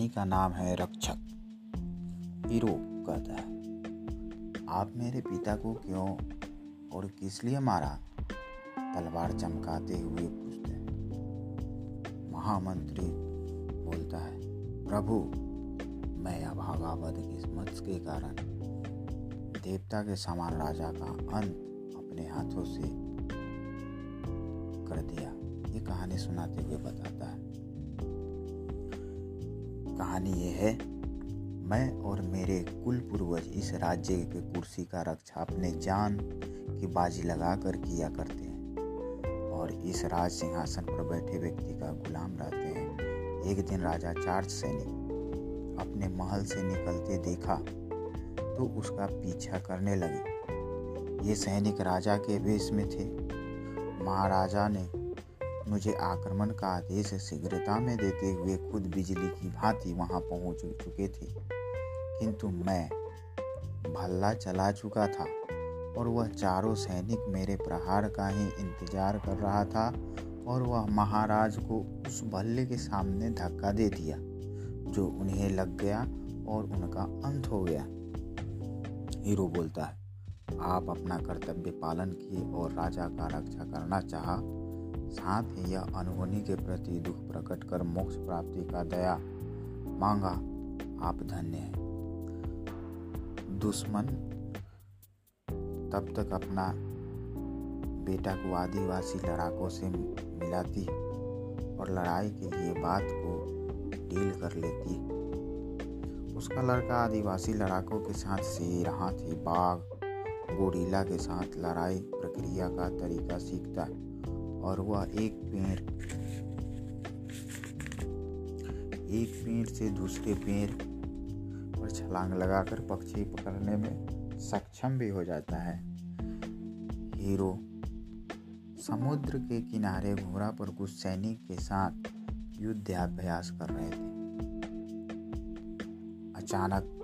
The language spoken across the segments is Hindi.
कहानी का नाम है रक्षक। हीरो कहता है, आप मेरे पिता को क्यों और किस लिए मारा? तलवार चमकाते हुए पूछते हैं। महामंत्री बोलता है, प्रभु, मैं अभागा बदकिस्मत के कारण देवता के समान राजा का अंत अपने हाथों से कर दिया। ये कहानी सुनाते हुए बताता है। कहानी ये है, मैं और मेरे कुल पूर्वज इस राज्य के कुर्सी का रक्षा अपने जान की बाजी लगा कर किया करते हैं और इस राज सिंहासन पर बैठे व्यक्ति का गुलाम रहते हैं। एक दिन राजा चार्ज सैनिक अपने महल से निकलते देखा तो उसका पीछा करने लगे। ये सैनिक राजा के वेश में थे। महाराजा ने मुझे आक्रमण का आदेश शीघ्रता में देते हुए खुद बिजली की भांति वहाँ पहुँच चुके थे। किंतु मैं भल्ला चला चुका था और वह चारों सैनिक मेरे प्रहार का ही इंतज़ार कर रहा था और वह महाराज को उस भल्ले के सामने धक्का दे दिया, जो उन्हें लग गया और उनका अंत हो गया। हीरो बोलता है, आप अपना कर्तव्य पालन किए और राजा का रक्षा करना चाहा साथ ही यह अनहोनी के प्रति दुख प्रकट कर मोक्ष प्राप्ति का दया मांगा। आप धन्य हैं। दुश्मन तब तक अपना बेटा को आदिवासी लड़ाकों से मिलाती और लड़ाई के लिए बात को डील कर लेती। उसका लड़का आदिवासी लड़ाकों के साथ शेर, हाथी, बाघ, गोरीला के साथ लड़ाई प्रक्रिया का तरीका सीखता। है और वह एक पेड़। एक पेड़ से दूसरे पेड़ पर छलांग लगाकर पक्षी पकड़ने में सक्षम भी हो जाता है। हीरो समुद्र के किनारे घोड़ा पर कुछ सैनिक के साथ युद्धाभ्यास कर रहे थे। अचानक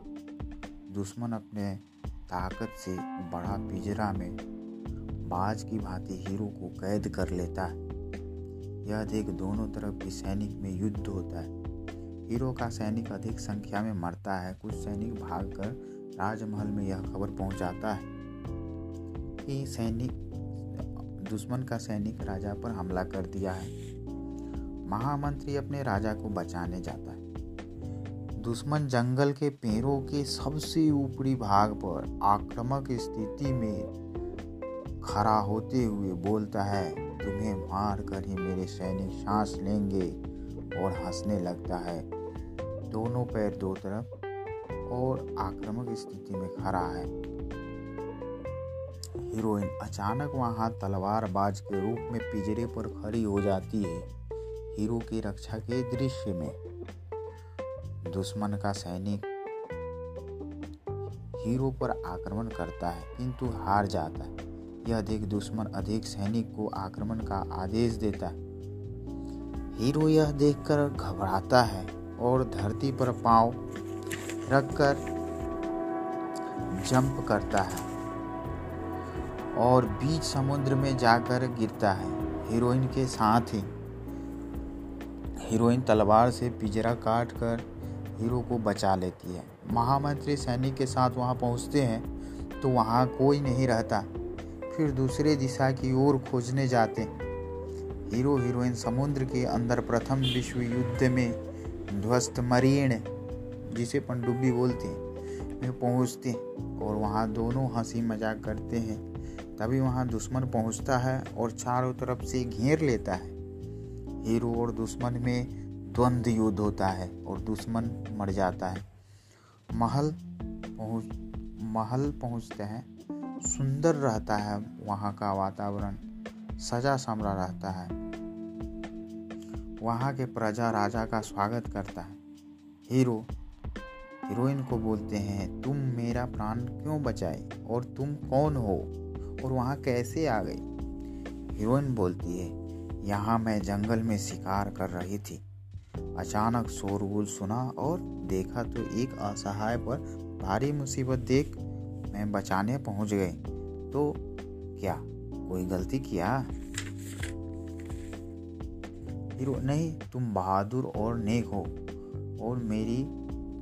दुश्मन अपने ताकत से बड़ा पिजरा में बाज की भांति हीरो को कैद कर लेता है। यह देख दोनों तरफ़ के सैनिक में युद्ध होता है। हीरो का सैनिक अधिक संख्या में मरता है। कुछ सैनिक भागकर राजमहल में यह खबर पहुंचाता है कि सैनिक, दुश्मन का सैनिक राजा पर हमला कर दिया है। महामंत्री अपने राजा को बचाने जाता है। दुश्मन जंगल के पेड़ों के सबसे ऊपरी भाग पर आक्रामक स्थिति में खड़ा होते हुए बोलता है, तुम्हें मार कर ही मेरे सैनिक सांस लेंगे, और हंसने लगता है। दोनों पैर दो तरफ़ और आक्रामक स्थिति में खड़ा है। हीरोइन अचानक वहाँ तलवारबाज के रूप में पिजरे पर खड़ी हो जाती है, हीरो की रक्षा के दृश्य में। दुश्मन का सैनिक हीरो पर आक्रमण करता है, किंतु हार जाता है। यह देख दुश्मन अधिक सैनिक को आक्रमण का आदेश देता है। हीरो यह देखकर घबराता है और धरती पर पाँव रखकर जंप करता है और बीच समुद्र में जाकर गिरता है। हीरोइन के साथ ही हीरोइन तलवार से पिजरा काट कर हीरो को बचा लेती है। महामंत्री सैनिक के साथ वहाँ पहुँचते हैं तो वहाँ कोई नहीं रहता। फिर दूसरे दिशा की ओर खोजने जाते। हीरो हीरोइन समुद्र के अंदर प्रथम विश्व युद्ध में ध्वस्त मरीण जिसे पनडुब्बी बोलते हैं, में पहुँचते और वहाँ दोनों हँसी मज़ाक करते हैं। तभी वहाँ दुश्मन पहुँचता है और चारों तरफ़ से घेर लेता है। हीरो और दुश्मन में द्वंद्व युद्ध होता है और दुश्मन मर जाता है। महल पहुँच महल पहुँचते हैं। सुंदर रहता है वहाँ का वातावरण, सजा समरा रहता है। वहाँ के प्रजा राजा का स्वागत करता है। हीरो, हीरोइन को बोलते हैं, तुम मेरा प्राण क्यों बचाए और तुम कौन हो और वहाँ कैसे आ गई हीरोइन बोलती है, यहाँ मैं जंगल में शिकार कर रही थी। अचानक शोरगुल सुना और देखा तो एक असहाय पर भारी मुसीबत देख मैं बचाने पहुँच गए। तो क्या कोई गलती किया? हीरो, नहीं, तुम बहादुर और नेक हो और मेरी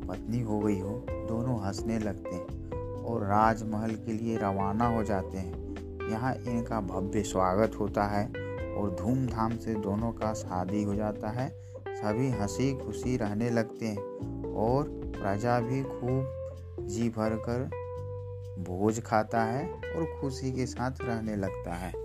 पत्नी हो गई हो। दोनों हंसने लगते हैं और राजमहल के लिए रवाना हो जाते हैं। यहाँ इनका भव्य स्वागत होता है और धूमधाम से दोनों का शादी हो जाता है। सभी हँसी खुशी रहने लगते हैं और प्रजा भी खूब जी भर कर भोज खाता है और खुशी के साथ रहने लगता है।